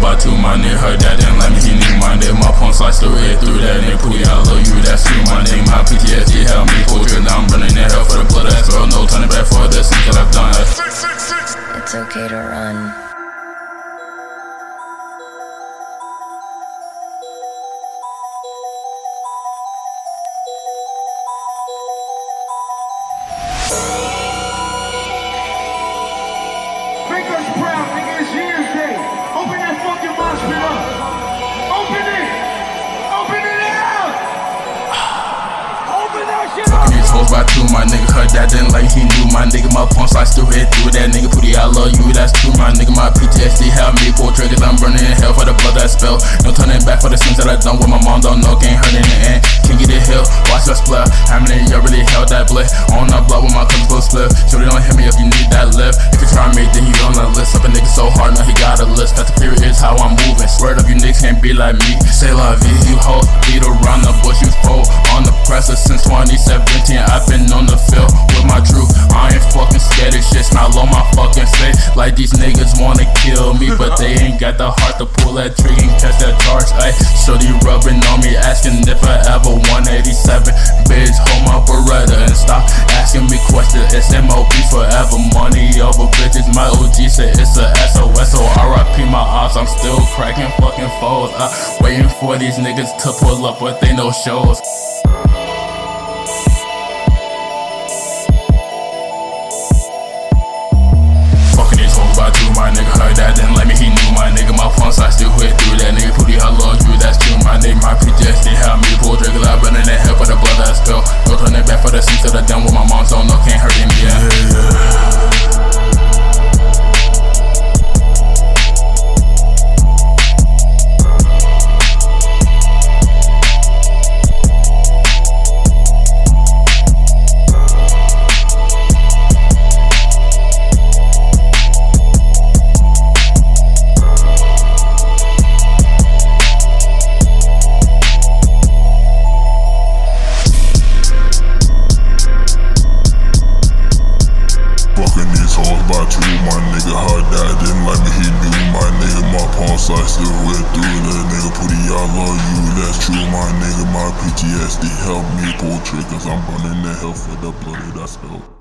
by two, my nigga heard that didn't let me, he my nigga. My phone sliced through it, through that nigga, Pootie, I love you, that's true, my nigga. My PTSD held me pull I'm running These hoes my nigga heard that didn't like he knew my nigga. My phone sliced through it, through that nigga. Pootie, I love you, that's true, my nigga. My PTSD held me pull triggers, I'm burning in hell for the blood that spill. No turning back for the sins that I done with my mom, don't know, can't hurt in the end. Can't get it hill, watch us split. How many y'all really held that blick? On the block with my cousin full split. Shorty don't hit me if you need that lift. If you try me, then you on the list. Up a nigga so hard, now he got a list. That's the period is how I'm moving. Swear up, you niggas can't be like me. C'est la vie, you hoe. beat around the bush, you fold. Like these niggas wanna kill me, but they ain't got the heart to pull that trigger and catch that charge. Ay, shorty rubbing on me, asking if I ever 187. Bitch, hold my beretta and stop asking me questions. It's MOB forever, money over bitches. My OG said it's a SOS, so RIP my ops. I'm still cracking fucking foes. Uh, waiting for these niggas to pull up, but they no shows. I still hit through that nigga. Pootie, I love you, that's true, my nigga. My PTSD held me pull trigger, I running in hell for the blood that spill. No turning back for the sins that I done my PTSD helped me pull triggers, I'm burning the hell for the blood that I spilled.